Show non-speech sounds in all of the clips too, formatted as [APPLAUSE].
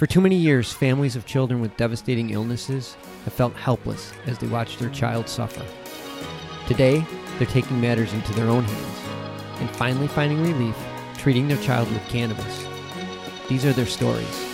For too many years, families of children with devastating illnesses have felt helpless as they watch their child suffer. Today, they're taking matters into their own hands and finally finding relief treating their child with cannabis. These are their stories.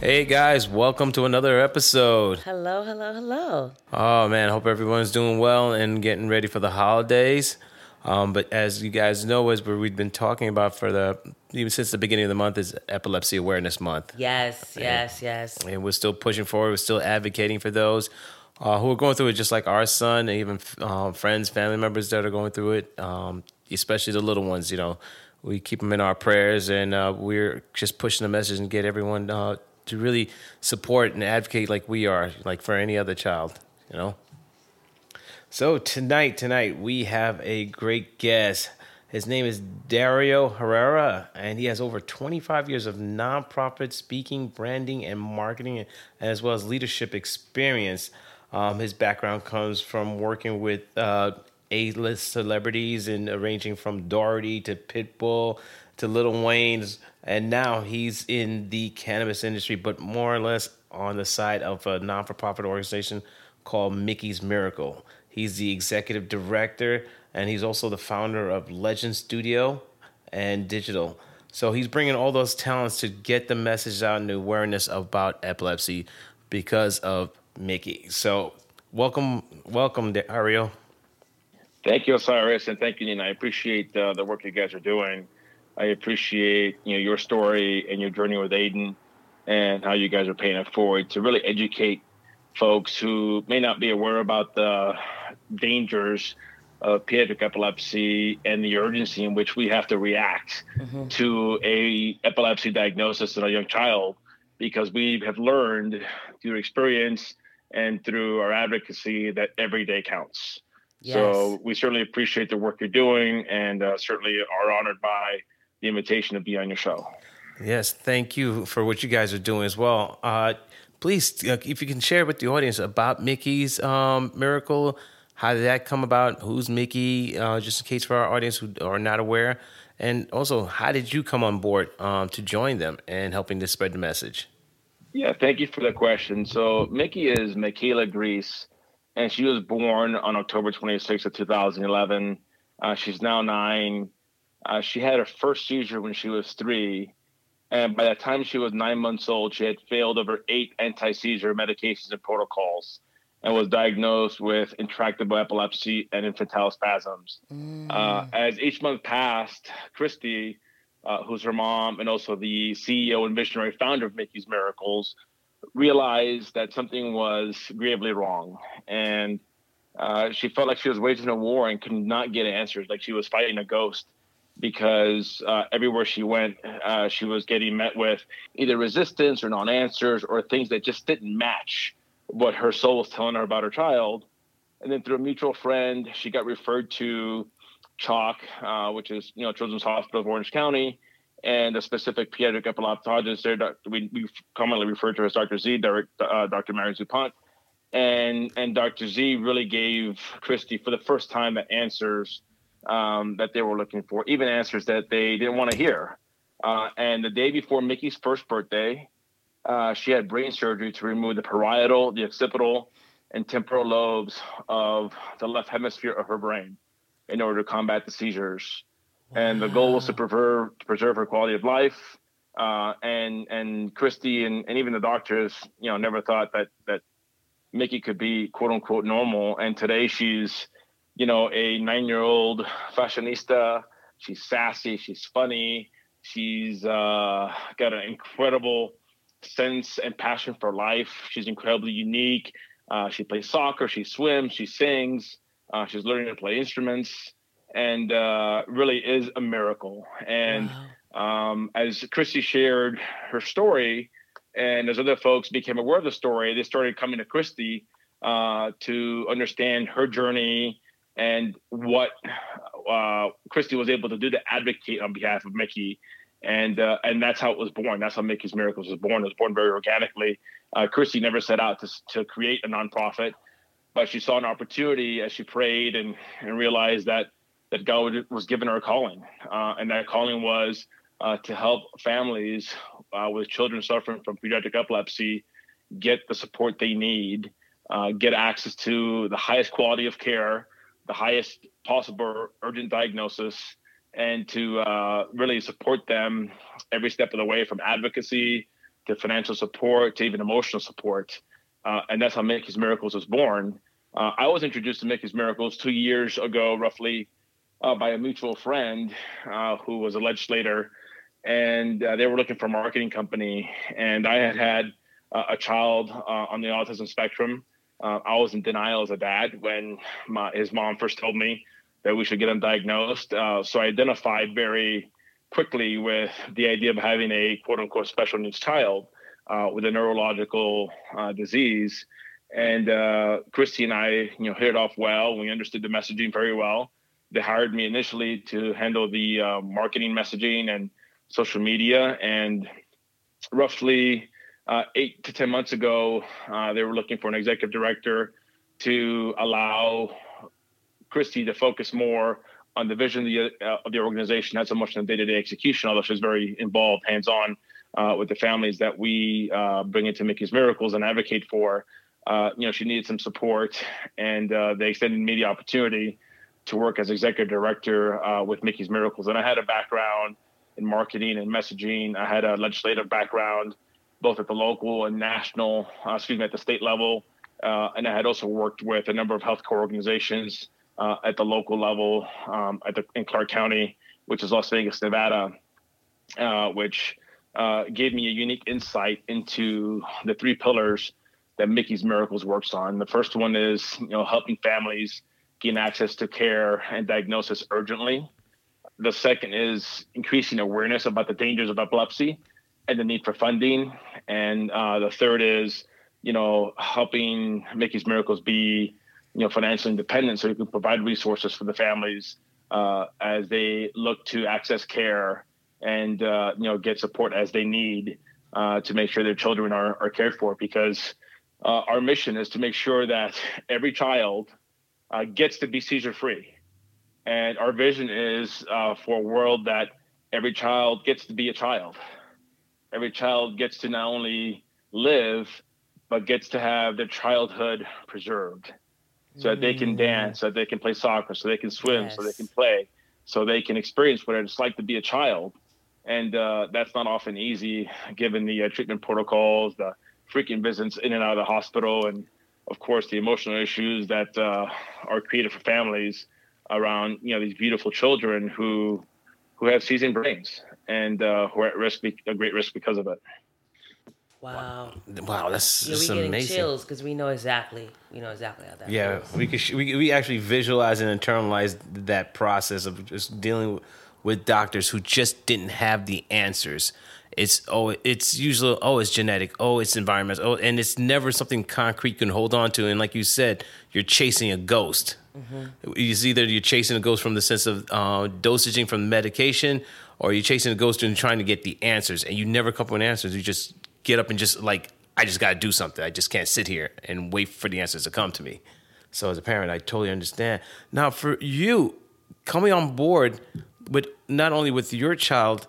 Hey guys, welcome to another episode. Hello, hello, hello. Oh man, hope everyone's doing well and getting ready for the holidays. Um, but as you guys know, as we've been talking about for the even since the beginning of the month is Epilepsy Awareness Month. Yes, yes, yes. And we're still pushing forward. We're still advocating for those uh, who are going through it, just like our son, and even uh, friends, family members that are going through it, um, especially the little ones. You know, we keep them in our prayers, and uh, we're just pushing the message and get everyone uh, to really support and advocate like we are, like for any other child, you know. So tonight, tonight we have a great guest. His name is Dario Herrera, and he has over 25 years of nonprofit speaking, branding, and marketing, as well as leadership experience. Um, his background comes from working with uh, A-list celebrities and arranging from Doherty to Pitbull to Lil Wayne's and now he's in the cannabis industry, but more or less on the side of a non for profit organization called Mickie's Miracle. He's the executive director, and he's also the founder of Legend Studio and Digital. So he's bringing all those talents to get the message out and awareness about epilepsy because of Mickie. So welcome, welcome, Dario. Thank you, Osiris, and thank you, Nina. I appreciate uh, the work you guys are doing. I appreciate you know your story and your journey with Aiden and how you guys are paying it forward to really educate folks who may not be aware about the dangers of pediatric epilepsy and the urgency in which we have to react mm-hmm. to a epilepsy diagnosis in a young child because we have learned through experience and through our advocacy that every day counts. Yes. So we certainly appreciate the work you're doing and uh, certainly are honored by the invitation to be on your show. Yes, thank you for what you guys are doing as well. Uh, please, uh, if you can share with the audience about Mickie's um, Miracle, how did that come about? Who's Mickie? Uh, just in case for our audience who are not aware, and also how did you come on board um, to join them and helping to spread the message? Yeah, thank you for the question. So Mickie is Michaela Grease, and she was born on October 26th of 2011. Uh, she's now nine. Uh, she had her first seizure when she was three. And by the time she was nine months old, she had failed over eight anti seizure medications and protocols and was diagnosed with intractable epilepsy and infantile spasms. Mm. Uh, as each month passed, Christy, uh, who's her mom and also the CEO and visionary founder of Mickie's Miracles, realized that something was gravely wrong. And uh, she felt like she was waging a war and could not get answers, like she was fighting a ghost because uh, everywhere she went, uh, she was getting met with either resistance or non answers or things that just didn't match what her soul was telling her about her child. And then through a mutual friend, she got referred to CHOC, uh, which is you know Children's Hospital of Orange County, and a specific pediatric epileptologist there. We, we commonly refer to as Dr. Z, Dr. Uh, Dr. Mary Zupanc. And and Dr. Z really gave Christy for the first time the answers um, that they were looking for, even answers that they didn't want to hear. Uh, and the day before Mickie's first birthday, uh, she had brain surgery to remove the parietal, the occipital, and temporal lobes of the left hemisphere of her brain in order to combat the seizures. Wow. And the goal was to preserve, to preserve her quality of life. Uh, and and Christy and, and even the doctors, you know, never thought that that Mickie could be quote unquote normal. And today she's you know, a nine year old fashionista. She's sassy. She's funny. She's uh, got an incredible sense and passion for life. She's incredibly unique. Uh, she plays soccer. She swims. She sings. Uh, she's learning to play instruments, and uh, really is a miracle. And wow. um, as Christy shared her story, and as other folks became aware of the story, they started coming to Christy uh, to understand her journey and what uh, Christy was able to do to advocate on behalf of Mickie. And uh, and that's how it was born. That's how Mickie's Miracles was born. It was born very organically. Uh, Christy never set out to, to create a nonprofit, but she saw an opportunity as she prayed and, and realized that that God was giving her a calling, uh, and that calling was uh, to help families uh, with children suffering from pediatric epilepsy get the support they need, uh, get access to the highest quality of care, the highest possible urgent diagnosis, and to uh, really support them every step of the way from advocacy to financial support to even emotional support. Uh, and that's how Mickie's Miracles was born. Uh, I was introduced to Mickie's Miracles two years ago, roughly, uh, by a mutual friend uh, who was a legislator, and uh, they were looking for a marketing company. And I had had a child on the autism spectrum. I was in denial as a dad when my, his mom first told me that we should get him diagnosed. Uh, so I identified very quickly with the idea of having a quote unquote special needs child uh, with a neurological uh, disease. And uh, Christy and I, you know, hit it off well. We understood the messaging very well. They hired me initially to handle the uh, marketing messaging and social media. And roughly uh, eight to 10 months ago, they were looking for an executive director to allow Christy to focus more on the vision of the, uh, of the organization, not so much on the day-to-day execution, although she's very involved, hands-on uh, with the families that we uh, bring into Mickie's Miracles and advocate for. Uh, you know, she needed some support, and uh, they extended me the opportunity to work as executive director uh, with Mickie's Miracles. And I had a background in marketing and messaging. I had a legislative background, both at the local and national, excuse me, at the state level. and I had also worked with a number of healthcare organizations uh, at the local level um, at the, in Clark County, which is Las Vegas, Nevada, uh, which uh, gave me a unique insight into the three pillars that Mickie's Miracles works on. The first one is you know helping families gain access to care and diagnosis urgently. The second is increasing awareness about the dangers of epilepsy and the need for funding. And uh, the third is, you know, helping Mickie's Miracles be you know financially independent so you can provide resources for the families uh, as they look to access care and uh, you know get support as they need uh, to make sure their children are, are cared for because uh, our mission is to make sure that every child uh, gets to be seizure free and our vision is for a world that every child gets to be a child every child gets to not only live but gets to have their childhood preserved so that they can dance, so that they can play soccer, so they can swim, yes. so they can play, so they can experience what it's like to be a child. And uh, that's not often easy given the uh, treatment protocols, the frequent visits in and out of the hospital, and of course the emotional issues that uh, are created for families around you know these beautiful children who who have seizing brains and uh, who are at risk, a great risk because of it. Wow. Wow, that's yeah, just we amazing. getting chills because we know exactly, we know exactly how that. Yeah, feels. we could we we actually visualize and internalize that process of just dealing with doctors who just didn't have the answers. It's oh, it's usually oh, it's genetic. Oh, it's environmental. Oh, and it's never something concrete you can hold on to. And like you said, you're chasing a ghost. Mm-hmm. It's either you're chasing a ghost from the sense of uh, dosaging from medication, or you're chasing a ghost and trying to get the answers, and you never come up with answers. You just get up and just like I just got to do something. I just can't sit here and wait for the answers to come to me. So as a parent, I totally understand. Now for you coming on board with not only with your child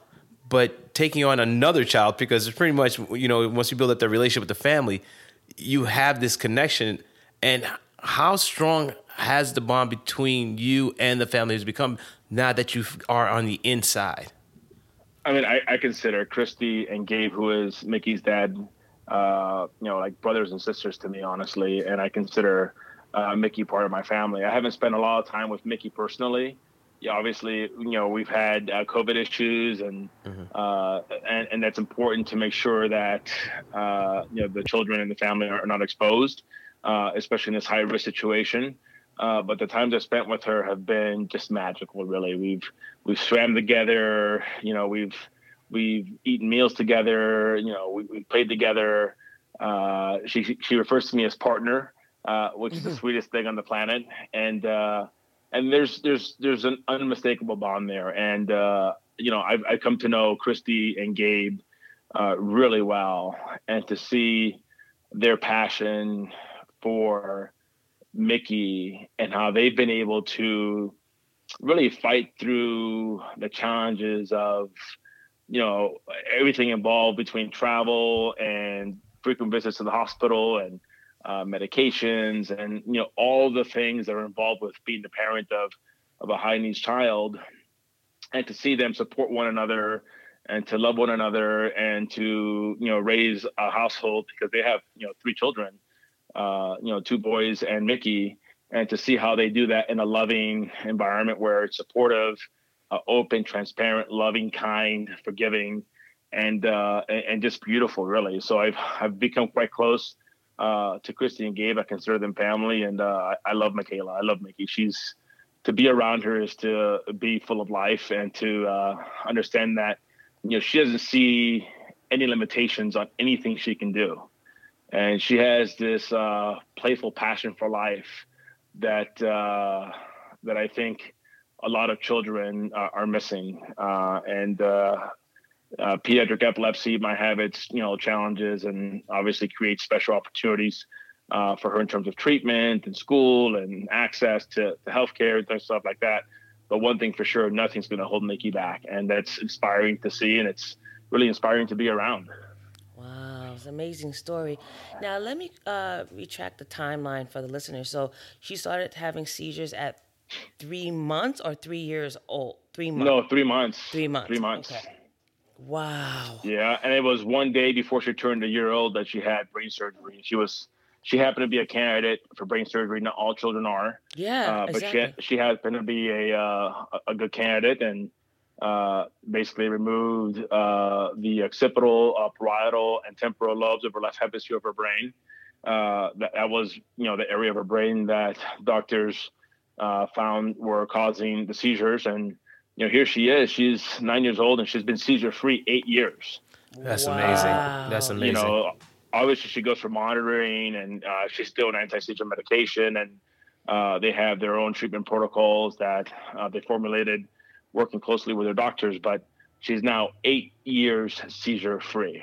but taking on another child because it's pretty much you know once you build up that relationship with the family, you have this connection and how strong has the bond between you and the family has become now that you are on the inside? I mean, I, I consider Christy and Gabe, who is Mickie's dad, uh, you know, like brothers and sisters to me, honestly. And I consider uh, Mickie part of my family. I haven't spent a lot of time with Mickie personally. Yeah, obviously, you know, we've had uh, COVID issues, and, mm-hmm. uh, and and that's important to make sure that uh, you know the children and the family are not exposed, uh, especially in this high risk situation. Uh, but the times I spent with her have been just magical. Really, we've we've swam together. You know, we've we've eaten meals together. You know, we, we played together. Uh, she she refers to me as partner, uh, which is the mm-hmm. sweetest thing on the planet. And uh, and there's there's there's an unmistakable bond there. And uh, you know, I've I've come to know Christy and Gabe really well, and to see their passion for Mickie and how they've been able to really fight through the challenges of you know everything involved between travel and frequent visits to the hospital and uh, medications and you know all the things that are involved with being the parent of of a high needs child and to see them support one another and to love one another and to you know raise a household because they have you know three children uh, you know two boys and mickie and to see how they do that in a loving environment where it's supportive, uh, open, transparent, loving, kind, forgiving, and uh, and just beautiful, really. So I've I've become quite close uh, to Christy and Gabe. I consider them family, and uh, I love Michaela. I love Mickie. She's to be around her is to be full of life and to uh, understand that you know she doesn't see any limitations on anything she can do, and she has this uh, playful passion for life that uh, that I think a lot of children uh, are missing. Uh, and uh, uh, pediatric epilepsy might have its you know challenges and obviously create special opportunities for her in terms of treatment and school and access to, to healthcare and stuff like that. But one thing for sure, nothing's going to hold Mickie back, and that's inspiring to see, and it's really inspiring to be around. It's an amazing story. Now, let me uh, retract the timeline for the listeners. So, she started having seizures at three months or three years old? Three months. No, three months. Three months. Three months. Okay. Wow. Yeah, and it was one day before she turned a year old that she had brain surgery. She was she happened to be a candidate for brain surgery. Not all children are. Yeah, uh, but exactly. she she happened to be a uh, a good candidate and uh, basically removed uh, the occipital, uh, parietal, and temporal lobes of her left hemisphere of her brain. Uh, that, that was, you know, the area of her brain that doctors uh, found were causing the seizures. And, you know, here she is. She's nine years old and she's been seizure free eight years. That's Wow. amazing. That's amazing. You know, obviously she goes for monitoring and uh, she's still on anti-seizure medication and uh, they have their own treatment protocols that uh, they formulated working closely with her doctors but she's now eight years seizure free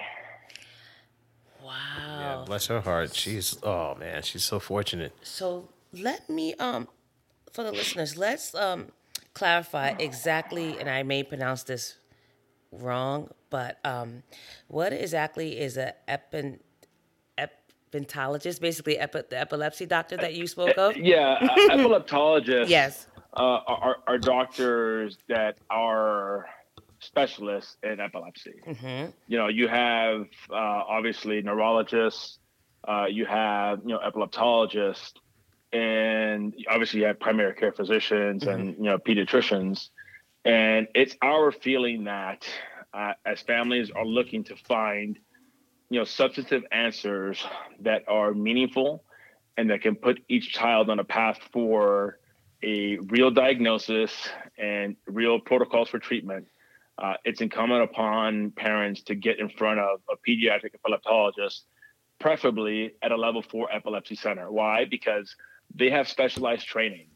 Wow. yeah, Wow. bless her heart. She's oh man, she's so fortunate. So let me um for the listeners, let's um clarify exactly and I may pronounce this wrong, but um what exactly is a epin epentologist, basically epi- the epilepsy doctor that you spoke of? yeah uh, epileptologists Yes. Uh, are, are doctors that are specialists in epilepsy. You know, you have uh, obviously neurologists, uh, you have you know epileptologists, and obviously you have primary care physicians and you know pediatricians. And it's our feeling that uh, as families are looking to find you know substantive answers that are meaningful and that can put each child on a path for a real diagnosis and real protocols for treatment, uh, it's incumbent upon parents to get in front of a pediatric epileptologist, preferably at a level four epilepsy center. Why? Because they have specialized training.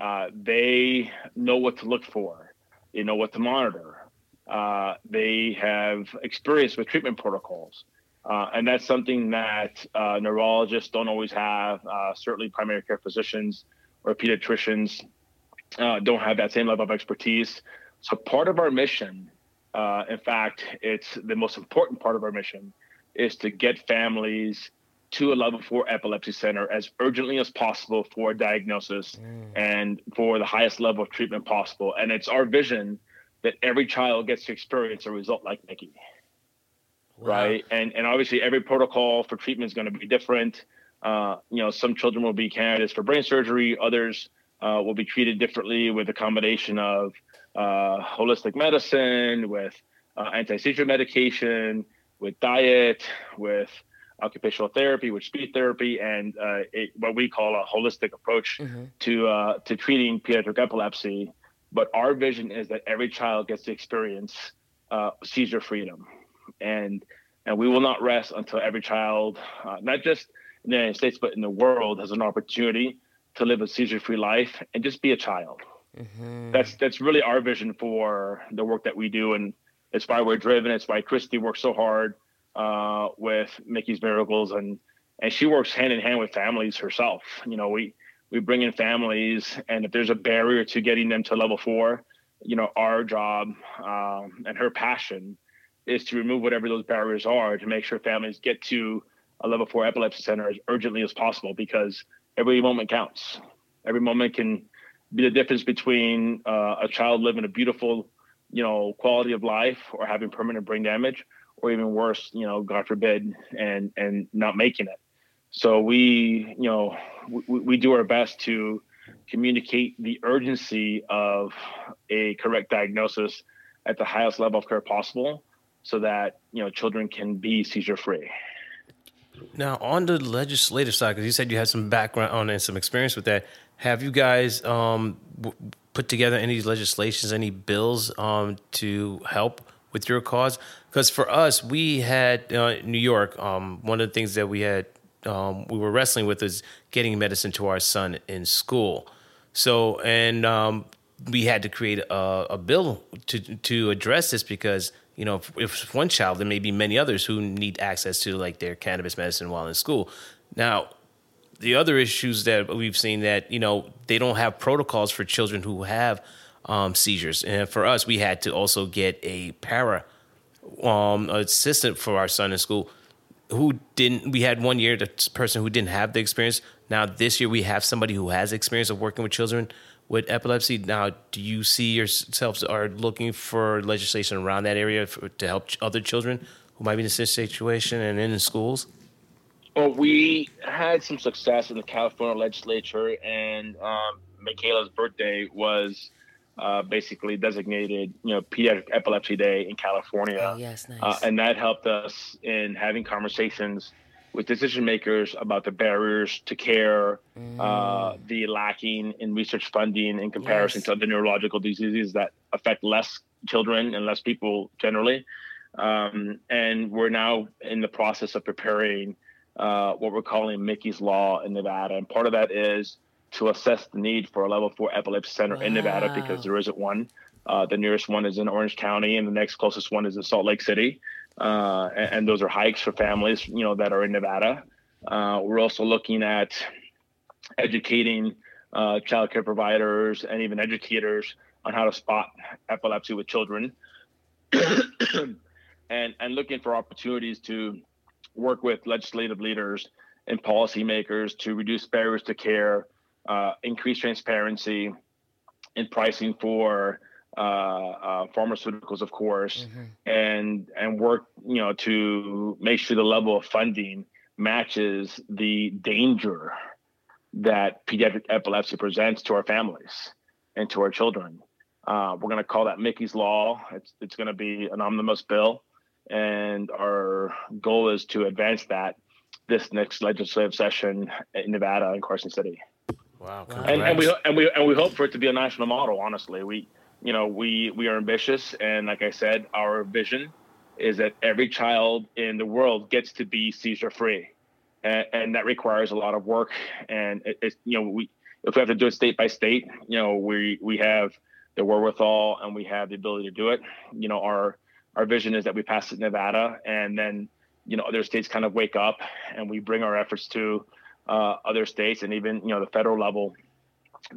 Uh, they know what to look for. They know what to monitor. Uh, they have experience with treatment protocols. Uh, and that's something that uh, neurologists don't always have. Uh, certainly, primary care physicians or pediatricians uh, don't have that same level of expertise. So, part of our mission, uh, in fact, it's the most important part of our mission, is to get families to a level four epilepsy center as urgently as possible for a diagnosis and for the highest level of treatment possible. And it's our vision that every child gets to experience a result like Mickie right? And and obviously every protocol for treatment is going to be different. Uh, you know, some children will be candidates for brain surgery, others uh, will be treated differently with a combination of uh, holistic medicine, with uh, anti-seizure medication, with diet, with occupational therapy, with speech therapy, and uh, it, what we call a holistic approach to uh, to treating pediatric epilepsy. But our vision is that every child gets to experience uh, seizure freedom and and we will not rest until every child, uh, not just in the United States but in the world, has an opportunity to live a seizure-free life and just be a child. That's that's really our vision for the work that we do, and it's why we're driven. It's why Christy works so hard uh, with Mickie's Miracles, and and she works hand in hand with families herself. You know, we we bring in families, and if there's a barrier to getting them to level four, you know, our job um, and her passion is to remove whatever those barriers are to make sure families get to a level four epilepsy center as urgently as possible because every moment counts. Every moment can be the difference between uh, a child living a beautiful, you know, quality of life or having permanent brain damage, or even worse, you know, God forbid, and and not making it. So we, you know, we, we do our best to communicate the urgency of a correct diagnosis at the highest level of care possible so that you know children can be seizure free now on the legislative side because you said you had some background on and some experience with that have you guys um, w- put together any legislations any bills um, to help with your cause? Because for us we had uh, new york um, one of the things that we had um, we were wrestling with is getting medicine to our son in school. So, and um, we had to create a, a, bill to to address this because you know if, if, one child, there may be many others who need access to like their cannabis medicine while in school. Now, the other issues that we've seen that you know they don't have protocols for children who have um, seizures, and for us, we had to also get a para um, assistant for our son in school who didn't we had one year the person who didn't have the experience. Now this year we have somebody who has experience of working with children with epilepsy now do you see yourselves are looking for legislation around that area for, to help other children who might be in this situation and in the schools well we had some success in the california legislature and um, michaela's birthday was uh, basically designated, you know, pediatric epilepsy day in California. Oh, yes, nice. Uh, and that helped us in having conversations with decision makers about the barriers to care, mm. uh, the lacking in research funding in comparison yes. to other neurological diseases that affect less children and less people generally. Um, and we're now in the process of preparing uh, what we're calling Mickie's Law in Nevada. And part of that is to assess the need for a level four epilepsy center wow. in Nevada because there isn't one. Uh, the nearest one is in Orange County, and the next closest one is in Salt Lake City. Uh, and, and, those are hikes for families, you know, that are in Nevada. Uh, we're also looking at educating uh, child care providers and even educators on how to spot epilepsy with children, [COUGHS] and and looking for opportunities to work with legislative leaders and policymakers to reduce barriers to care uh, increase transparency in pricing for uh, uh, pharmaceuticals, of course, mm-hmm. and and work you know to make sure the level of funding matches the danger that pediatric epilepsy presents to our families and to our children. Uh, we're going to call that Mickie's Law. It's it's going to be an omnibus bill, and our goal is to advance that this next legislative session in Nevada and Carson City. Wow. And, and, we and we and we hope for it to be a national model. Honestly, we you know we we are ambitious, and like I said, our vision is that every child in the world gets to be seizure free, and, and, that requires a lot of work. And it, it's you know we if we have to do it state by state, you know we we have the wherewithal and we have the ability to do it. You know our our vision is that we pass it Nevada, and then you know other states kind of wake up, and we bring our efforts to uh, other states and even you know the federal level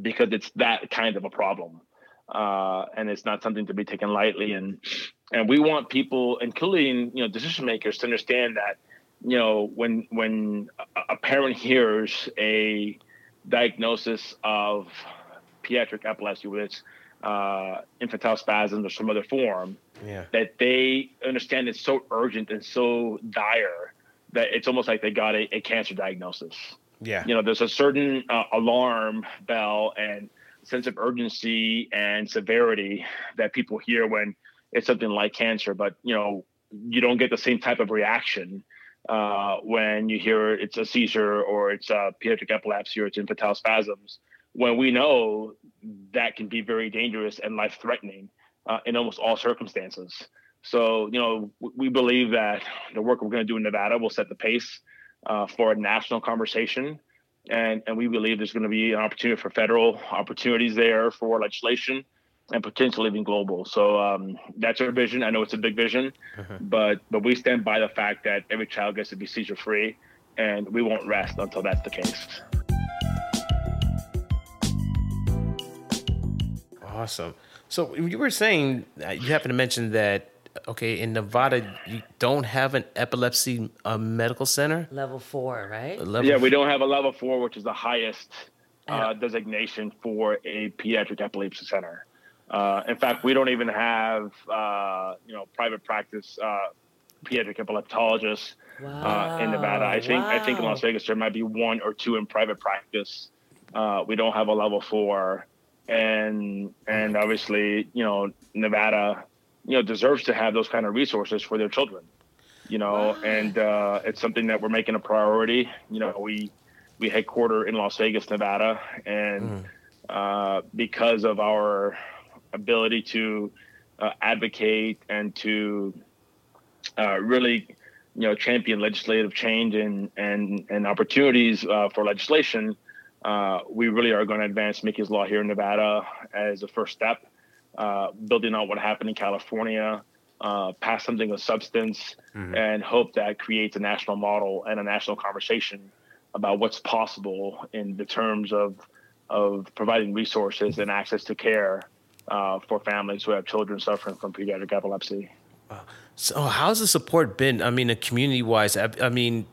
because it's that kind of a problem uh, and it's not something to be taken lightly and and we want people including you know decision makers to understand that you know when when a parent hears a diagnosis of pediatric epilepsy with uh, infantile spasms or some other form yeah. that they understand it's so urgent and so dire that it's almost like they got a, a cancer diagnosis. Yeah. You know, there's a certain uh, alarm bell and sense of urgency and severity that people hear when it's something like cancer, but you know, you don't get the same type of reaction uh, when you hear it's a seizure or it's a pediatric epilepsy or it's infantile spasms. When we know that can be very dangerous and life threatening uh, in almost all circumstances. So, you know, we believe that the work we're going to do in Nevada will set the pace uh, for a national conversation. And, and we believe there's going to be an opportunity for federal opportunities there for legislation and potentially even global. So um, that's our vision. I know it's a big vision, uh-huh. but but we stand by the fact that every child gets to be seizure free, and we won't rest until that's the case. Awesome. So you were saying you happen to mention that okay in Nevada you don't have an epilepsy uh, medical center. Level four, right? Level yeah, we don't have a level four, which is the highest uh, designation for a pediatric epilepsy center. Uh, in fact, we don't even have uh, you know private practice uh, pediatric epileptologists Wow. uh, in Nevada. I think I think in Las Vegas there might be one or two in private practice. Uh, we don't have a level four, and and obviously you know Nevada, you know deserves to have those kind of resources for their children. You know, and uh, it's something that we're making a priority. You know, we we headquarter in Las Vegas, Nevada, and uh, because of our ability to uh, advocate and to uh, really, you know, champion legislative change and and and opportunities uh, for legislation, uh, we really are going to advance Mickie's Law here in Nevada as a first step, uh, building on what happened in California, uh, pass something of substance, and hope that creates a national model and a national conversation about what's possible in the terms of of providing resources and access to care uh, for families who have children suffering from pediatric epilepsy. So how's the support been? I mean, community wise. I, I mean,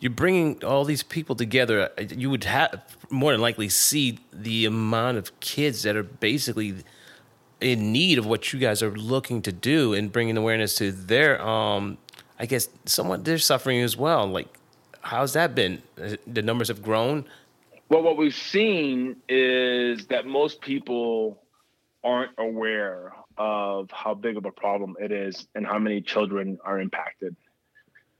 you're bringing all these people together. You would have more than likely see the amount of kids that are basically in need of what you guys are looking to do and bringing awareness to their, um, I guess, somewhat they're suffering as well. Like, how's that been? The numbers have grown. Well, what we've seen is that most people aren't aware of how big of a problem it is and how many children are impacted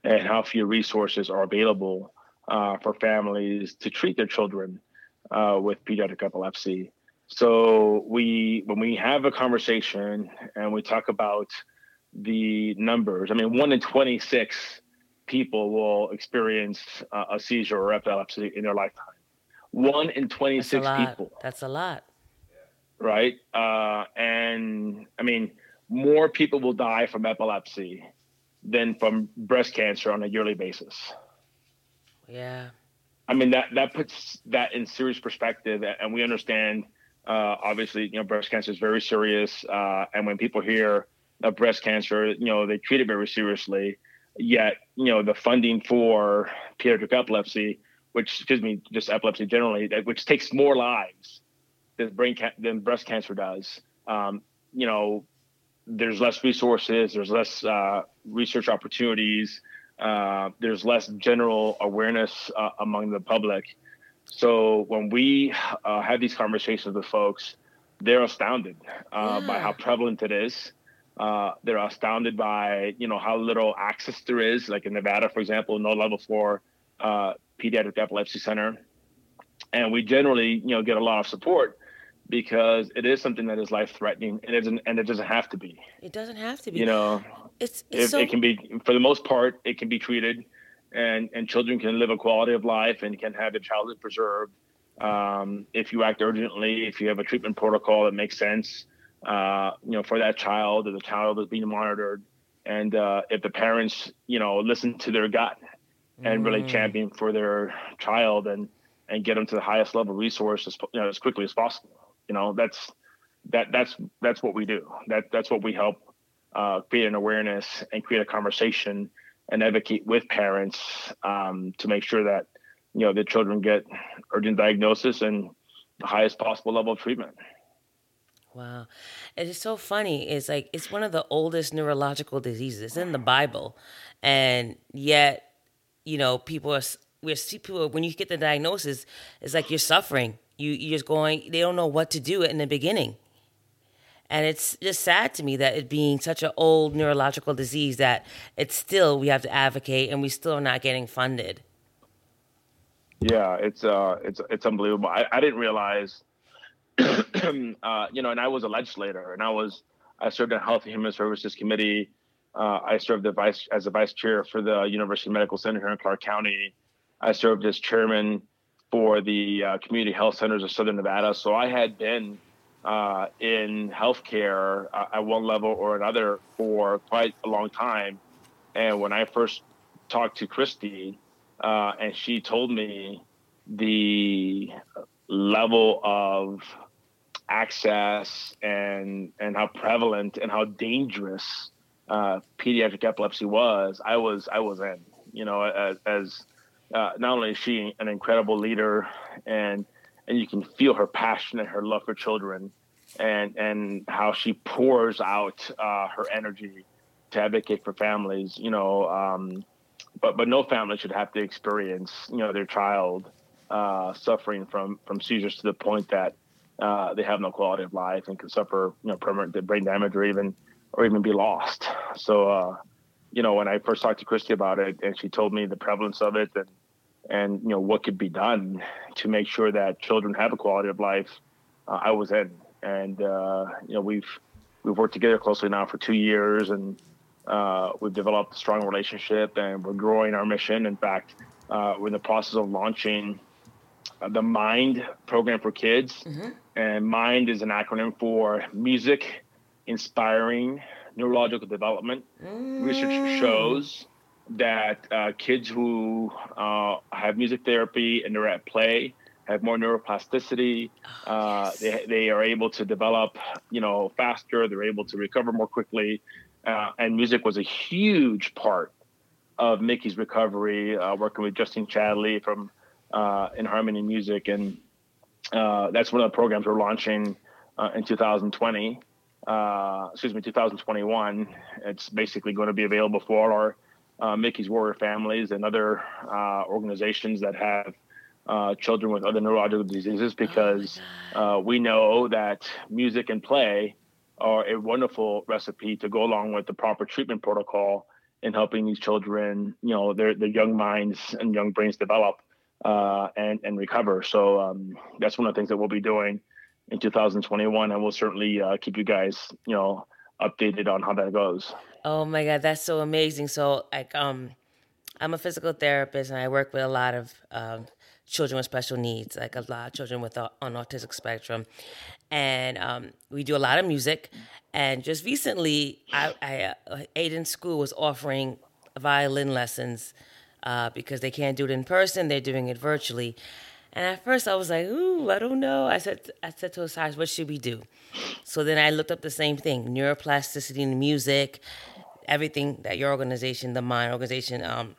and how few resources are available uh, for families to treat their children uh, with pediatric epilepsy. So we, when we have a conversation and we talk about the numbers, I mean, one in 26 people will experience uh, a seizure or epilepsy in their lifetime. One in 26 lot. people That's a lot. right? Uh, and I mean, more people will die from epilepsy than from breast cancer on a yearly basis. Yeah. I mean, that that puts that in serious perspective, and we understand. Uh, obviously, you know, breast cancer is very serious, uh, and when people hear of breast cancer, you know, they treat it very seriously. Yet, you know, the funding for pediatric epilepsy, which excuse me, just epilepsy generally, which takes more lives than brain ca- than breast cancer does. Um, you know, there's less resources, there's less uh, research opportunities, uh, there's less general awareness uh, among the public. So when we uh, have these conversations with folks, they're astounded uh, by how prevalent it is. Uh, they're astounded by you know how little access there is. Like in Nevada, for example, no level four uh, pediatric epilepsy center, and we generally you know get a lot of support because it is something that is life threatening, and it doesn't and it doesn't have to be. It doesn't have to be. You know, it's it's it, so it can be for the most part it can be treated and and children can live a quality of life and can have their childhood preserved. Um, if you act urgently if you have a treatment protocol that makes sense uh, you know for that child or the child is being monitored. And uh, if the parents you know listen to their gut and really Mm. champion for their child and and get them to the highest level resource as, you know, as quickly as possible you know that's that that's that's what we do. That that's what we help uh, create an awareness and create a conversation and advocate with parents um, to make sure that you know the children get urgent diagnosis and the highest possible level of treatment. Wow. It is so funny. It's like it's one of the oldest neurological diseases. It's in the Bible. And yet, you know, people are we see people when you get the diagnosis, it's like you're suffering. You you're just going they don't know what to do in the beginning. And it's just sad to me that it being such an old neurological disease that it's still we have to advocate and we still are not getting funded. Yeah, it's uh, it's it's unbelievable. I, I didn't realize, [CLEARS THROAT] uh, you know, and I was a legislator, and I was I served on Health and Human Services Committee. Uh, I served the vice as a vice chair for the University Medical Center here in Clark County. I served as chairman for the uh, Community Health Centers of Southern Nevada. So I had been uh, in healthcare uh, at one level or another for quite a long time. And when I first talked to Christy, uh, and she told me the level of access and and how prevalent and how dangerous uh, pediatric epilepsy was, I was I was in. You know, as, as uh, not only is she an incredible leader, and and you can feel her passion and her love for children, and and how she pours out uh, her energy to advocate for families. You know, um, but but no family should have to experience you know their child uh, suffering from from seizures to the point that uh, they have no quality of life and can suffer you know permanent brain damage or even or even be lost. So uh, you know when I first talked to Christy about it and she told me the prevalence of it and and you know what could be done to make sure that children have a quality of life, uh, I was in and uh, you know we've we've worked together closely now for two years and uh, we've developed a strong relationship and we're growing our mission. In fact, uh, we're in the process of launching uh, the MIND program for kids. Mm-hmm. And MIND is an acronym for Music Inspiring Neurological Development. Mm. Research shows that uh, kids who uh, have music therapy and they're at play have more neuroplasticity. Oh, uh, yes. they, they are able to develop, you know, faster. They're able to recover more quickly. Uh, and music was a huge part of Mickie's recovery, uh, working with Justine Chadley from uh, In Harmony Music. And uh, that's one of the programs we're launching uh, in 2020. Uh, excuse me, 2021. It's basically going to be available for all our Mickie's Warrior families and other organizations that have uh, children with other neurological diseases because oh uh, we know that music and play are a wonderful recipe to go along with the proper treatment protocol in helping these children, you know, their their young minds and young brains develop uh, and and recover. So um, that's one of the things that we'll be doing in 2021, and we'll certainly uh, keep you guys, you know, updated on how that goes. Oh my God, that's so amazing! So like, um, I'm a physical therapist, and I work with a lot of um, children with special needs, like a lot of children with uh, on autistic spectrum, and um, we do a lot of music. And just recently, I, I uh, Aiden School was offering violin lessons uh, because they can't do it in person; they're doing it virtually. And at first, I was like, "Ooh, I don't know." I said, "I said to Osiris, what should we do?" So then I looked up the same thing: neuroplasticity in music, everything that your organization, the Mind organization, um,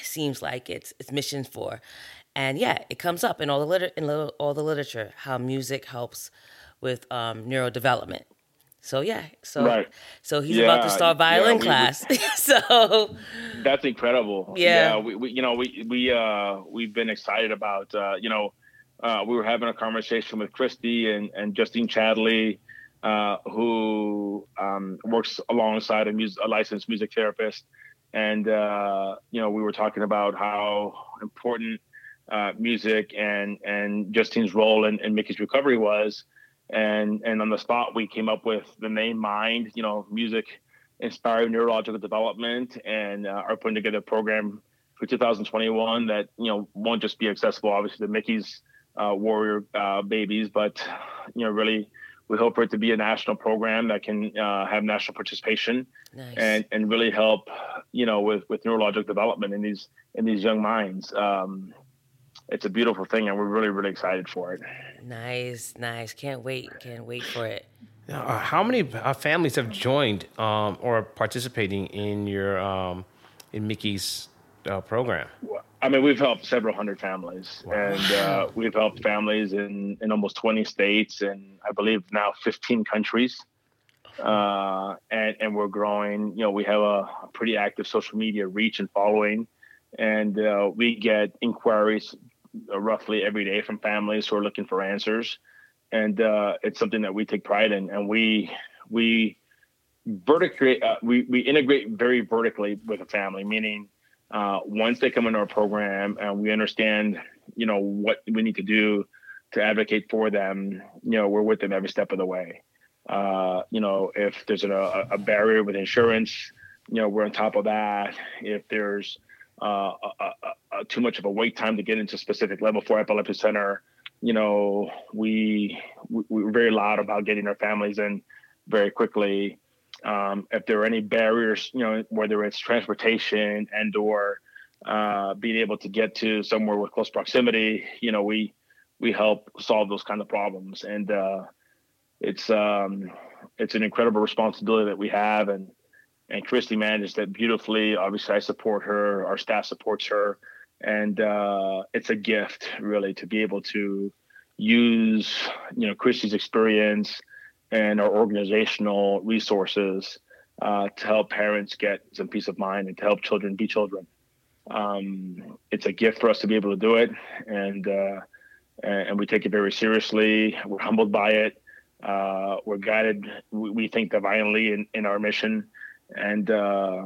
seems like it's its mission for. And yeah, it comes up in all the liter- in all the literature how music helps with um, neurodevelopment. So yeah, so right. so he's yeah, about to start violin yeah, we, class. We, [LAUGHS] [LAUGHS] so that's incredible. Yeah, yeah we, we, you know we we uh we've been excited about uh you know uh we were having a conversation with Christy and and Justine Chadley uh who um works alongside a, music, a licensed music therapist and uh you know we were talking about how important uh, music and and Justine's role in, in Mickie's recovery was, and and on the spot we came up with the name Mind, you know, music inspired neurological development, and uh, are putting together a program for 2021 that you know won't just be accessible obviously to Mickie's uh, warrior uh, babies, but you know really we hope for it to be a national program that can uh, have national participation nice. and and really help you know with with neurological development in these in these young minds. Um, it's a beautiful thing, and we're really really excited for it. Nice, nice. Can't wait. Can't wait for it. Uh, how many uh, families have joined um, or participating in your um, in Mickie's uh, program? I mean, we've helped several hundred families, wow. and uh, we've helped families in, in almost 20 states and I believe now 15 countries. Uh, and, and we're growing. You know, we have a, a pretty active social media reach and following, and uh, we get inquiries roughly every day from families who are looking for answers, and uh, it's something that we take pride in, and we we vertically uh, we we integrate very vertically with a family, meaning uh, once they come into our program and we understand, you know, what we need to do to advocate for them, you know, we're with them every step of the way. Uh, you know, if there's a, a barrier with insurance, you know, we're on top of that. If there's uh, too much of a wait time to get into specific level four epilepsy center. You know, we we're very loud about getting our families in very quickly. Um, if there are any barriers, you know, whether it's transportation and or uh, being able to get to somewhere with close proximity, you know, we we help solve those kind of problems, and uh, it's um, it's an incredible responsibility that we have, and and Christy manages that beautifully. Obviously, I support her, our staff supports her, and uh, it's a gift really to be able to use you know Christy's experience and our organizational resources uh, to help parents get some peace of mind and to help children be children. Um, it's a gift for us to be able to do it, and uh, and we take it very seriously. We're humbled by it. Uh, we're guided, we think, divinely in, in our mission, and uh,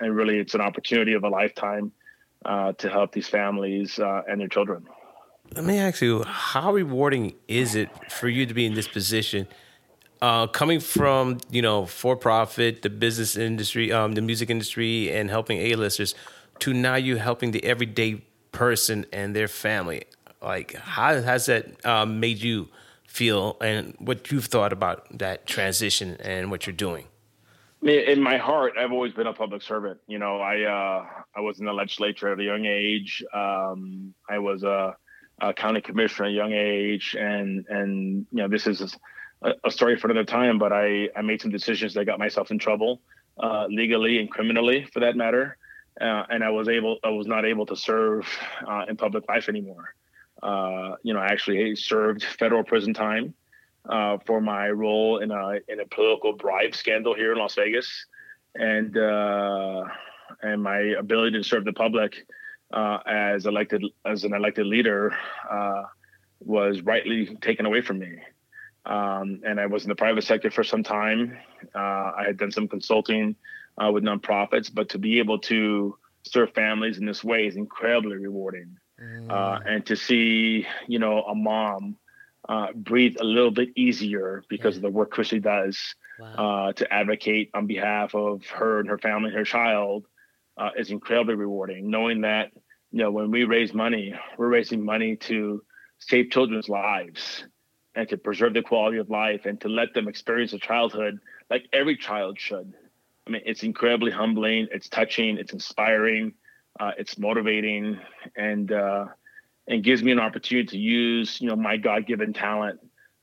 and really, it's an opportunity of a lifetime uh, to help these families uh, and their children. Let me ask you, how rewarding is it for you to be in this position? Uh, coming from you know for profit, the business industry, um, the music industry, and helping A-listers, to now you helping the everyday person and their family. Like, how has that um, made you feel, and what you've thought about that transition and what you're doing? In my heart, I've always been a public servant. You know, I uh, I was in the legislature at a young age. Um, I was a, a, county commissioner at a young age, and and you know, this is a, a, story for another time. But I I made some decisions that got myself in trouble, uh, legally and criminally, for that matter uh, and I was able, I was not able to serve uh, in public life anymore. Uh, you know, I actually served federal prison time uh, for my role in a in a political bribe scandal here in Las Vegas, and uh, and my ability to serve the public uh, as elected as an elected leader was rightly taken away from me. Um, and I was in the private sector for some time. I had done some consulting uh, with nonprofits, but to be able to serve families in this way is incredibly rewarding. Mm. Uh, and to see, you know, a mom uh, breathe a little bit easier because yeah. of the work Christy does wow. Uh, to advocate on behalf of her and her family, and her child, uh, is incredibly rewarding. Knowing that, you know, when we raise money, we're raising money to save children's lives and to preserve the quality of life and to let them experience a childhood like every child should. I mean, it's incredibly humbling. It's touching. It's inspiring. Uh, it's motivating, and uh, and gives me an opportunity to use you know my God given talent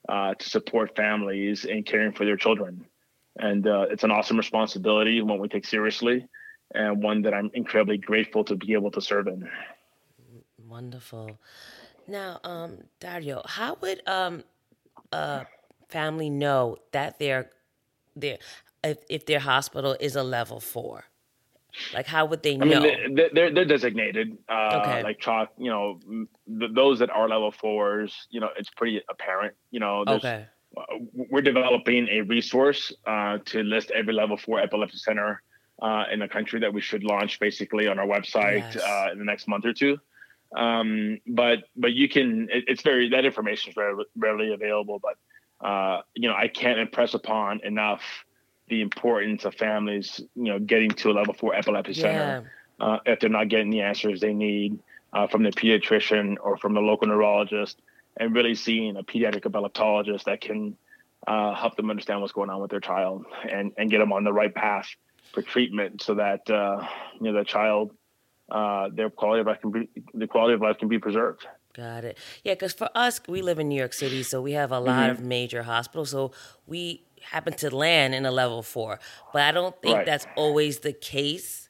uh, to support families in caring for their children. And uh, it's an awesome responsibility, one we take seriously, and one that I'm incredibly grateful to be able to serve in. Wonderful. Now, um, Dario, how would um, a family know that they're they're if, if their hospital is a level four? Like, how would they know? I mean, they're they're designated. Uh, okay. Like CHOC, you know, th- those that are level fours, you know, it's pretty apparent. You know, okay. Uh, we're developing a resource uh, to list every level four epilepsy center uh, in the country that we should launch basically on our website yes. Uh, in the next month or two. Um, but but you can, it, it's very that information is very rarely available. But uh, you know, I can't impress upon enough the importance of families, you know, getting to a level four epilepsy center yeah. uh, if they're not getting the answers they need uh, from the pediatrician or from the local neurologist, and really seeing a pediatric epileptologist that can uh, help them understand what's going on with their child and and get them on the right path for treatment, so that uh, you know the child, uh, their quality of life can be the quality of life can be preserved. Got it. Yeah, because for us, we live in New York City, so we have a lot mm-hmm. of major hospitals. So we happen to land in a level four. But I don't think right. that's always the case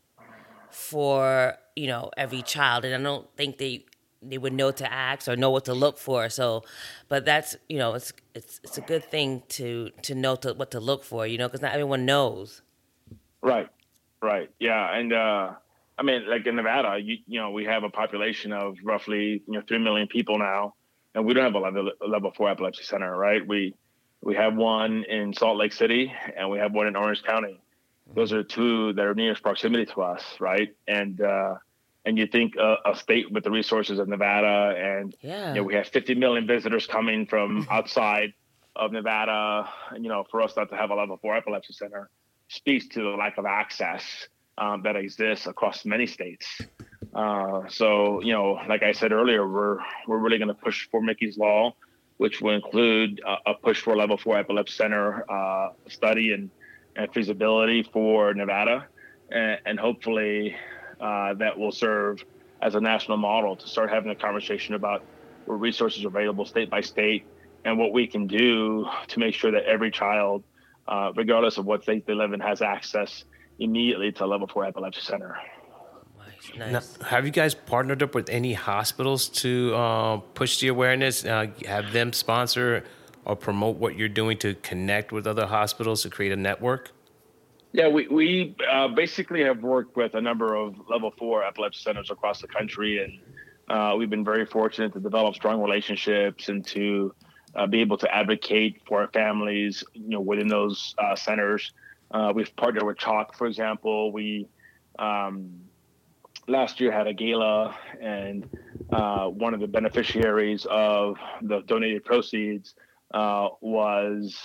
for, you know, every child. And I don't think they they would know to ask or know what to look for. So, but that's you know, it's it's it's a good thing to to know to, what to look for. You know, because not everyone knows. Right, right, yeah, and uh, I mean, like in Nevada, you you know, we have a population of roughly you know three million people now, and we don't have a level level four epilepsy center, right? We we have one in Salt Lake City and we have one in Orange County. Those are two that are nearest proximity to us, right? And uh, and you think a, a, state with the resources of Nevada, and yeah. you know, we have 50 million visitors coming from [LAUGHS] outside of Nevada. You know, for us not to have a level four epilepsy center speaks to the lack of access um, that exists across many states. Uh, so, you know, like I said earlier, we're we're really going to push for Mickie's Law which will include a push for a level four epilepsy center uh, study and, and, feasibility for Nevada, and, and hopefully uh, that will serve as a national model to start having a conversation about what resources are available state by state and what we can do to make sure that every child, uh, regardless of what state they live in, has access immediately to a level four epilepsy center. Nice. nice. Now, have you guys partnered up with any hospitals to uh, push the awareness? Uh, have them sponsor or promote what you're doing to connect with other hospitals to create a network? Yeah, we, we uh, basically have worked with a number of level four epilepsy centers across the country, and uh, we've been very fortunate to develop strong relationships and to uh, be able to advocate for our families, you know, within those uh, centers. Uh, we've partnered with CHOC, for example. We um, last year had a gala, and uh, one of the beneficiaries of the donated proceeds was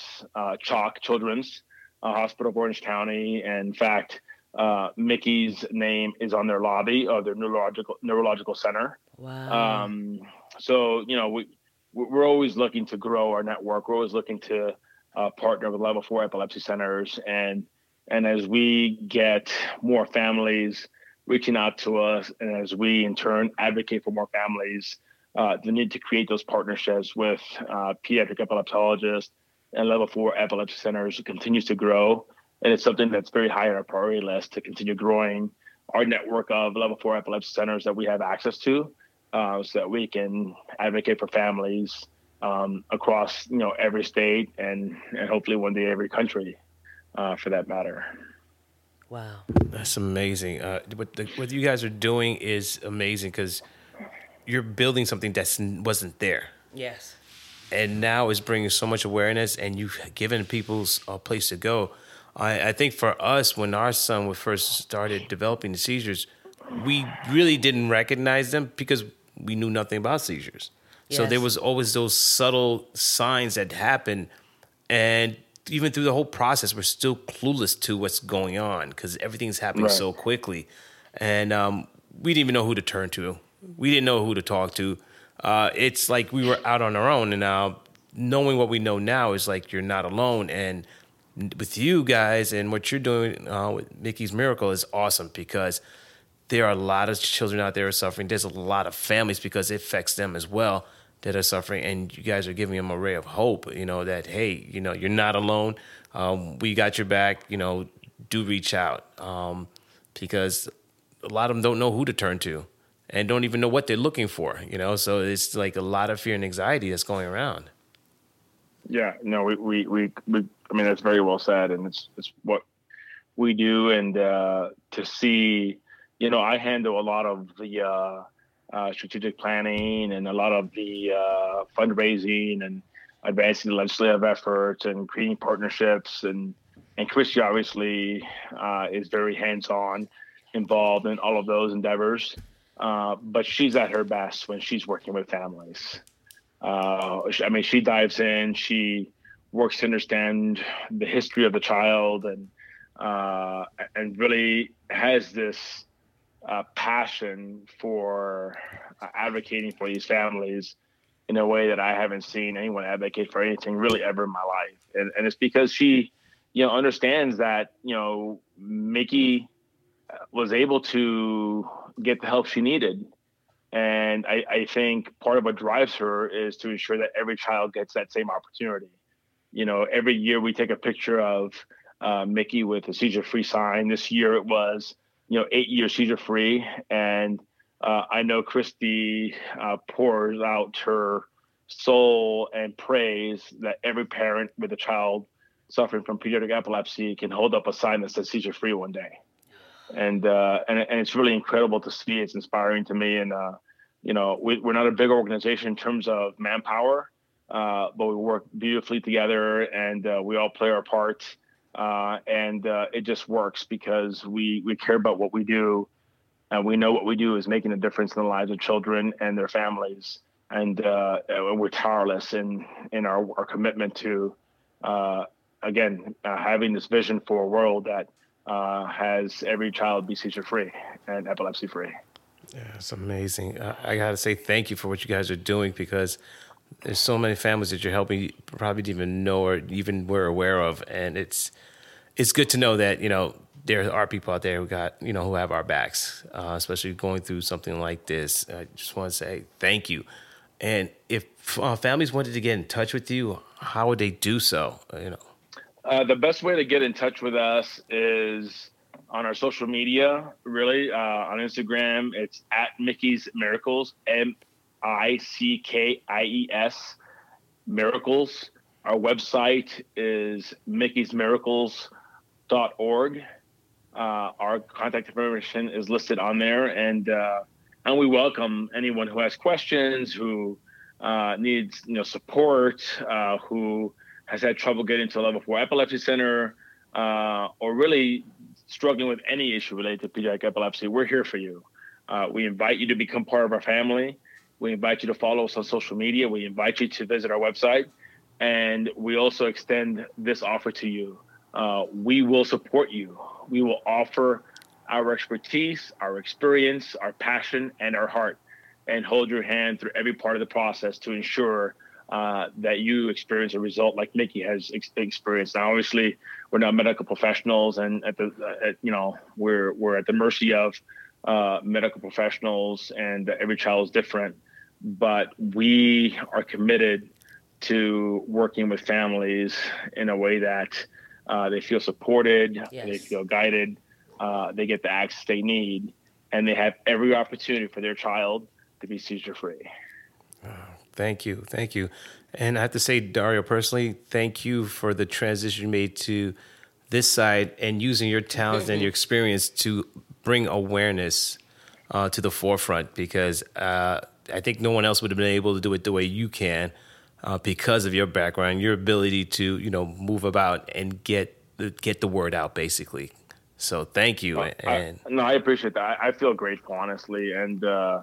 CHOC Children's uh, Hospital of Orange County. And in fact, uh, Mickie's name is on their lobby of their neurological neurological center. Wow. Um, so you know we we're always looking to grow our network. We're always looking to uh, partner with level four epilepsy centers, and and as we get more families reaching out to us, and as we in turn advocate for more families, uh, the need to create those partnerships with uh, pediatric epileptologists and level four epilepsy centers continues to grow. And it's something that's very high on our priority list to continue growing our network of level four epilepsy centers that we have access to uh, so that we can advocate for families um, across you know every state and, and hopefully one day every country uh, for that matter. Wow, that's amazing. Uh, what the, what you guys are doing is amazing because you're building something that wasn't there. Yes and now it's bringing so much awareness and you've given people a place to go. I, I think for us, when our son was first started developing the seizures, we really didn't recognize them because we knew nothing about seizures. Yes. So there was always those subtle signs that happened, and even through the whole process, we're still clueless to what's going on because everything's happening right. so quickly, and um, we didn't even know who to turn to. We didn't know who to talk to uh, it's like we were out on our own, and now knowing what we know now is like you're not alone. And with you guys and what you're doing uh, with Mickie's Miracle is awesome because there are a lot of children out there suffering. There's a lot of families because it affects them as well that are suffering, and you guys are giving them a ray of hope. You know that hey, you know you're not alone. Um, we got your back. You know, do reach out um, because a lot of them don't know who to turn to and don't even know what they're looking for, you know? So it's like a lot of fear and anxiety that's going around. Yeah, no, we, we, we, we I mean, that's very well said. And it's, it's what we do. And, uh, to see, you know, I handle a lot of the, uh, uh, strategic planning and a lot of the, uh, fundraising and advancing the legislative efforts and creating partnerships. And, and Christy obviously, uh, is very hands-on involved in all of those endeavors. Uh, but she's at her best when she's working with families. Uh, I mean, she dives in, she works to understand the history of the child, and uh, and really has this uh, passion for uh, advocating for these families in a way that I haven't seen anyone advocate for anything really ever in my life. And, and it's because she, you know, understands that you know Mickie was able to get the help she needed. And I, I, think part of what drives her is to ensure that every child gets that same opportunity. You know, every year we take a picture of uh, Mickie with a seizure free sign. This year it was, you know, eight years seizure free. And uh, I know Christy uh, pours out her soul and praise that every parent with a child suffering from pediatric epilepsy can hold up a sign that says seizure free one day and uh, and and it's really incredible to see. It's inspiring to me, and uh, you know, we, are not a big organization in terms of manpower, uh, but we work beautifully together, and uh, we all play our part, uh, and uh, it just works because we we care about what we do, and we know what we do is making a difference in the lives of children and their families, and uh we're tireless in in our our commitment to. Uh again, having this vision for a world that uh, has every child be seizure free and epilepsy free. Yeah, it's amazing. Uh, I got to say thank you for what you guys are doing because there's so many families that you're helping probably didn't even know or even were aware of, and it's it's good to know that you know there are people out there who got you know who have our backs, uh, especially going through something like this. I just want to say thank you. And if uh, families wanted to get in touch with you, how would they do so? You know, uh, the best way to get in touch with us is on our social media. Really, uh, on Instagram, it's at Mickie's Miracles, M I C K I E S Miracles. Our website is mickiesmiracles.org. Uh, our contact information is listed on there, and uh, and we welcome anyone who has questions, who uh, needs you know support, uh, who has had trouble getting to a level four epilepsy center, uh, or really struggling with any issue related to pediatric epilepsy. We're here for you. Uh, we invite you to become part of our family. We invite you to follow us on social media. We invite you to visit our website, and we also extend this offer to you. we will support you we will offer our expertise, our experience, our passion, and our heart, and hold your hand through every part of the process to ensure uh, that you experience a result like Mickie has ex- experienced. Now, obviously, we're not medical professionals, and at the at, you know we're we're at the mercy of uh, medical professionals, and every child is different. But we are committed to working with families in a way that uh, they feel supported. Yes. They feel guided. Uh, they get the access they need, and they have every opportunity for their child to be seizure free. Oh, thank you, thank you, and I have to say, Dario, personally, thank you for the transition you made to this side and using your talents and your [LAUGHS] experience to bring awareness uh, to the forefront. Because uh, I think no one else would have been able to do it the way you can uh, because of your background, your ability to you know move about and get get the word out, basically. So thank you. and I, no, I appreciate that. I, I feel grateful, honestly, and uh,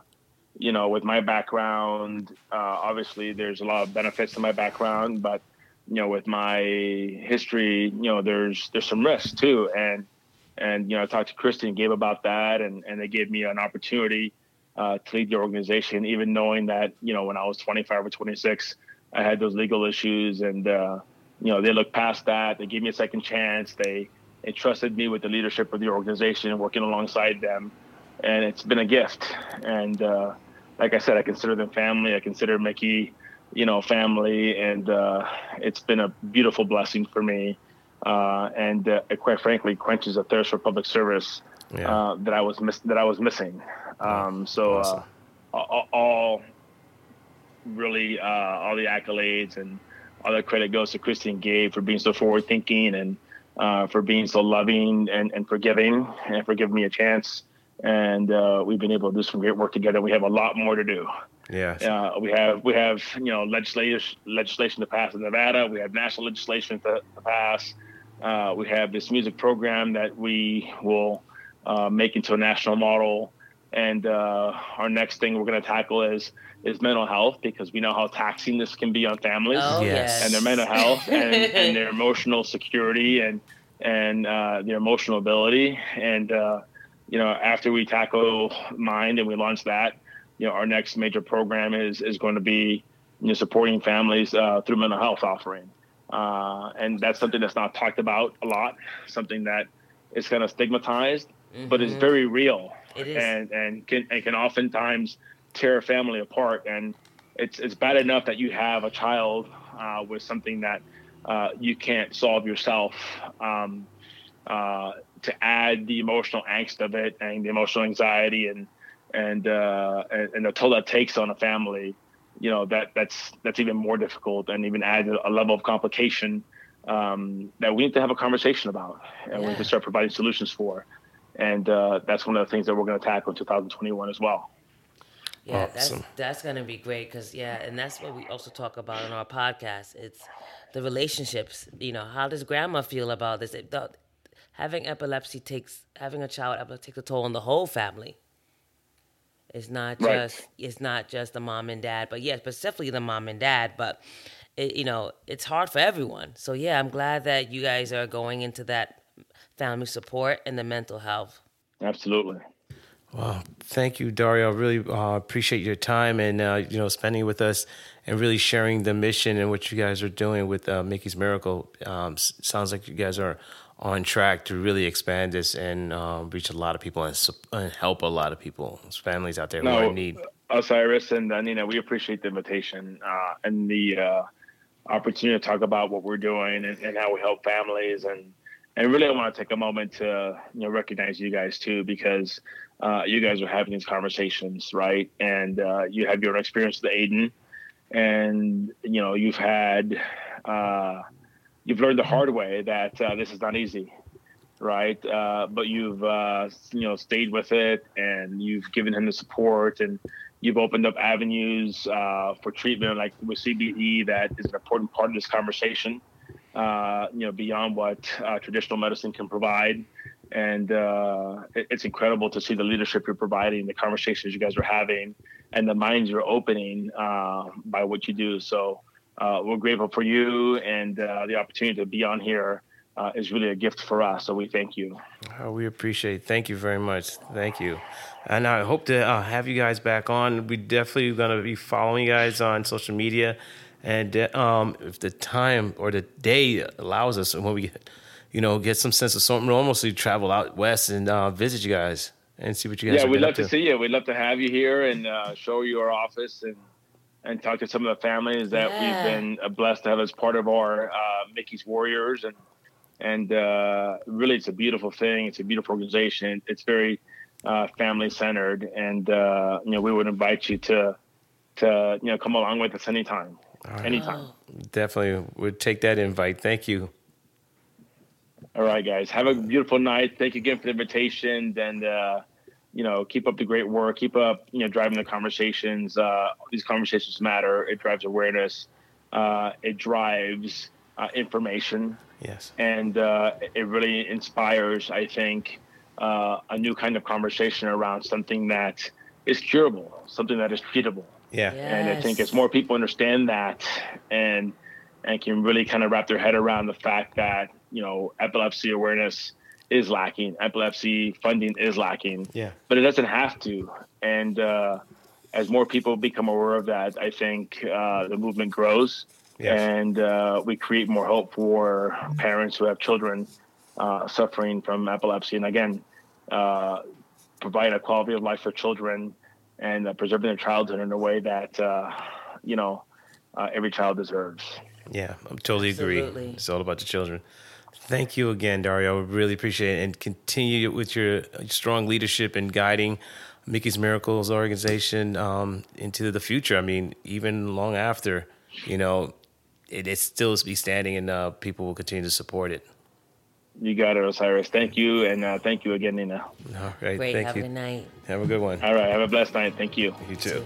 you know, with my background, uh, obviously there's a lot of benefits to my background, but you know, with my history, you know, there's there's some risks too, and and you know, I talked to Christy and Gabe about that, and and they gave me an opportunity uh, to lead the organization, even knowing that you know when I was 25 or 26 I had those legal issues, and uh, you know they looked past that. They gave me a second chance. They entrusted me with the leadership of the organization, working alongside them, and it's been a gift. And uh, like I said, I consider them family. I consider Mickie, you know, family, and uh, it's been a beautiful blessing for me. Uh, and uh, it quite frankly quenches a thirst for public service yeah. Uh, that I was miss- that I was missing. Um, so awesome. all really uh, all the accolades and all the credit goes to Christian Gabe for being so forward thinking and uh, for being so loving and, and forgiving and for giving me a chance. And uh, we've been able to do some great work together. We have a lot more to do. Yeah. Uh, we have we have you know legislation legislation to pass in Nevada. We have national legislation to, to pass. Uh, we have this music program that we will uh, make into a national model. And uh, our next thing we're going to tackle is is mental health because we know how taxing this can be on families oh, yes. and their mental health [LAUGHS] and, and, their emotional security and and uh, their emotional ability. And uh, you know, after we tackle mind and we launch that, you know, our next major program is is going to be you know, supporting families uh, through mental health offering. Uh, and that's something that's not talked about a lot. Something that is kind of stigmatized, mm-hmm. but it's mm-hmm. very real. It. And and can and can oftentimes tear a family apart. And it's it's bad enough that you have a child uh, with something that uh, you can't solve yourself. Um, uh, to add the emotional angst of it and the emotional anxiety and and uh, and, and the toll that takes on a family, you know that that's that's even more difficult and even add a level of complication um, that we need to have a conversation about and yeah. we need to start providing solutions for. And uh, that's one of the things that we're going to tackle in 2021 as well. Yeah, awesome. that's that's gonna be great because yeah, and that's what we also talk about in our podcast. It's the relationships. You know, how does grandma feel about this? It, the, having epilepsy takes having a child epilepsy takes a toll on the whole family. It's not just right. it's not just the mom and dad, but yes, specifically the mom and dad. But it, you know, it's hard for everyone. So yeah, I'm glad that you guys are going into that family support and the mental health. Absolutely. Well, thank you, Dario. Really uh, appreciate your time and uh, you know spending with us and really sharing the mission and what you guys are doing with uh, Mickie's Miracle. Um, sounds like you guys are on track to really expand this and um, reach a lot of people and, and, help a lot of people, families out there no, who are in need. Osiris and uh, Nina, we appreciate the invitation uh, and the uh, opportunity to talk about what we're doing and, and, how we help families. And and really, I want to take a moment to you know recognize you guys too because uh, you guys are having these conversations, right? And uh, you have your experience with Aiden, and you know you've had uh, you've learned the hard way that uh, this is not easy, right? Uh, but you've uh, you know stayed with it, and you've given him the support, and you've opened up avenues for treatment, like with CBD, that is an important part of this conversation. Uh, you know, beyond what uh, traditional medicine can provide, and it, it's incredible to see the leadership you're providing, the conversations you guys are having, and the minds you're opening by what you do. So uh, we're grateful for you and uh, the opportunity to be on here uh, is really a gift for us. So we thank you. Oh, we appreciate. It. Thank you very much. Thank you. And I hope to uh, have you guys back on. We definitely going to be following you guys on social media, and uh, um, if the time or the day allows us, and when we get, you know, get some sense of something normalcy, travel out west and uh, visit you guys and see what you guys. Yeah, we'd love to. to see you. We'd love to have you here and show you our office and and talk to some of the families that yeah. we've been uh, blessed to have as part of our uh, Mickie's Warriors, and and uh, really, it's a beautiful thing. It's a beautiful organization. It's very uh, family centered, and uh, you know, we would invite you to to you know come along with us anytime, right. anytime. Definitely would take that invite. Thank you. All right, guys. Have a beautiful night. Thank you again for the invitation, and uh, you know, keep up the great work, keep up, you know, driving the conversations. Uh, these conversations matter. It drives awareness. Uh, it drives uh, information. Yes. And uh, it really inspires, I think, uh, a new kind of conversation around something that is curable, something that is treatable. Yeah. Yes. And I think as more people understand that and and can really kind of wrap their head around the fact that, you know, epilepsy awareness – is lacking. Epilepsy funding is lacking. Yeah. But it doesn't have to. And uh, as more people become aware of that, I think uh, the movement grows. Yes. And uh, we create more hope for parents who have children uh, suffering from epilepsy. And again, uh, provide a quality of life for children and uh, preserving their childhood in a way that, you know, every child deserves. Yeah, I totally Absolutely. agree. It's all about the children. Thank you again, Dario. We really appreciate it and continue with your strong leadership and guiding Mickie's Miracles organization um, into the future. I mean, even long after, you know, it, it still be standing and uh, people will continue to support it. You got it, Osiris. Thank you, and uh, thank you again, Nina. All right, Great. thank have you. a good night. Have a good one. All right, have a blessed night. Thank you. You too.